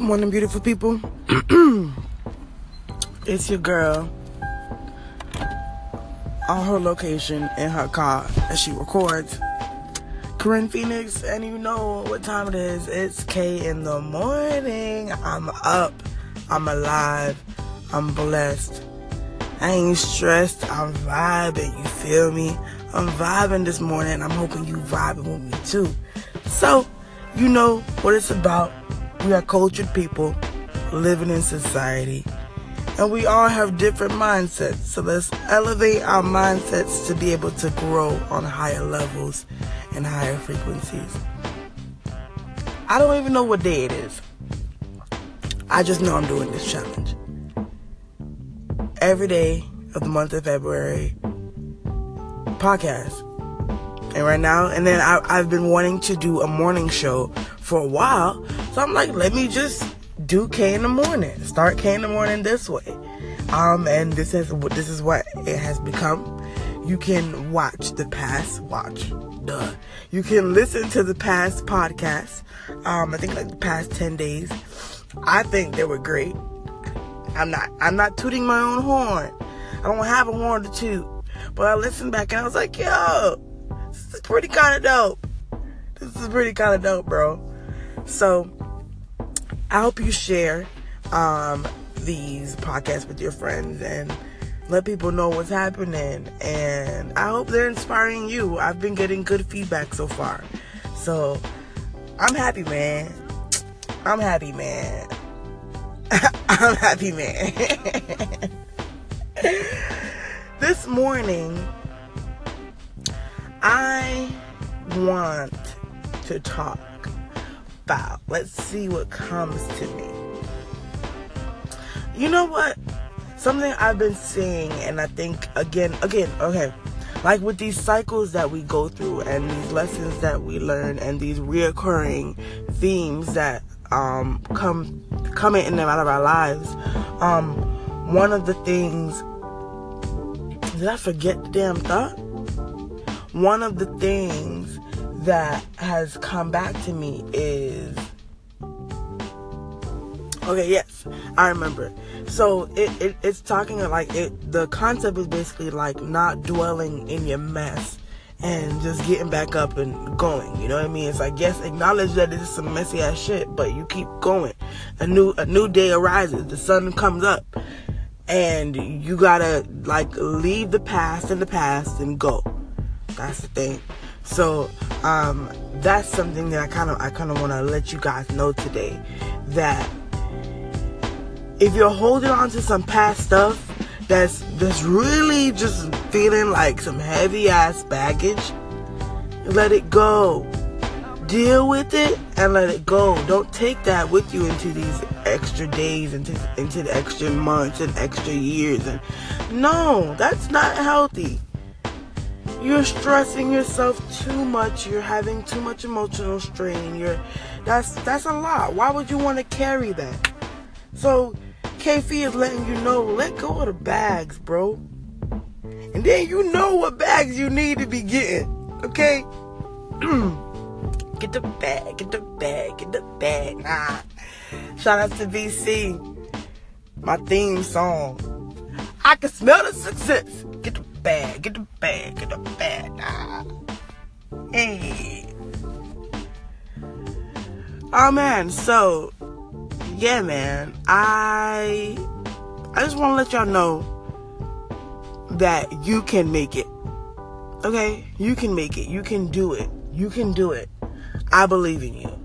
Good morning, beautiful people. it's your girl on her location in her car as she records. Corinne Phoenix, and you know what time it is. It's K in the morning. I'm up. I'm alive. I'm blessed. I ain't stressed. I'm vibing. You feel me? I'm vibing this morning. I'm hoping you vibing with me too. So, you know what it's about. We are cultured people living in society. And we all have different mindsets. So let's elevate our mindsets to be able to grow on higher levels and higher frequencies. I don't even know what day it is. I just know I'm doing this challenge. Every day of the month of February, podcast. And right now, and then I, I've been wanting to do a morning show for a while. So I'm like, let me just do K in the morning. Start K in the morning this way. Um, and this is what this is what it has become. You can watch the past, watch, duh. You can listen to the past podcasts. Um, I think like the past 10 days. I think they were great. I'm not, I'm not tooting my own horn. I don't have a horn to toot. But I listened back and I was like, yo, this is pretty kind of dope. This is pretty kind of dope, bro. So I hope you share um, these podcasts with your friends and let people know what's happening. And I hope they're inspiring you. I've been getting good feedback so far. So I'm happy, man. I'm happy, man. I'm happy, man. this morning, I want to talk about. Let's see what comes to me. You know what? Something I've been seeing, and I think again, again, okay, like with these cycles that we go through, and these lessons that we learn, and these reoccurring themes that um, come come in and out of our lives. Um, one of the things. Did I forget the damn thought? One of the things that has come back to me is okay yes i remember. So it, it it's talking like it the concept is basically like not dwelling in your mess and just getting back up and going you know what i mean? It's like yes acknowledge that it's some messy ass shit but you keep going. A new a new day arises the sun comes up and you gotta like leave the past in the past and go. That's the thing. So um, that's something that I kind of I kind of want to let you guys know today that if you're holding on to some past stuff that's that's really just feeling like some heavy ass baggage, let it go. Deal with it and let it go. Don't take that with you into these extra days, into into the extra months and extra years. And no, that's not healthy you're stressing yourself too much. You're having too much emotional strain. You're that's that's a lot. Why would you want to carry that? So KF is letting you know let go of the bags bro. And then you know what bags you need to be getting okay? Get the bag get the bag get the bag. Nah. Shout out to VC my theme song. I can smell the success bag, get the bag, get the bag. Nah. Hey. Oh man, so yeah, man. I I just want to let y'all know that you can make it. Okay? You can make it. You can do it. You can do it. I believe in you.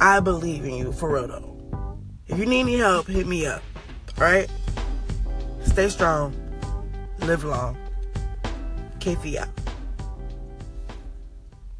I believe in you though. If you need any help, hit me up. Alright? Stay strong live long. KF out.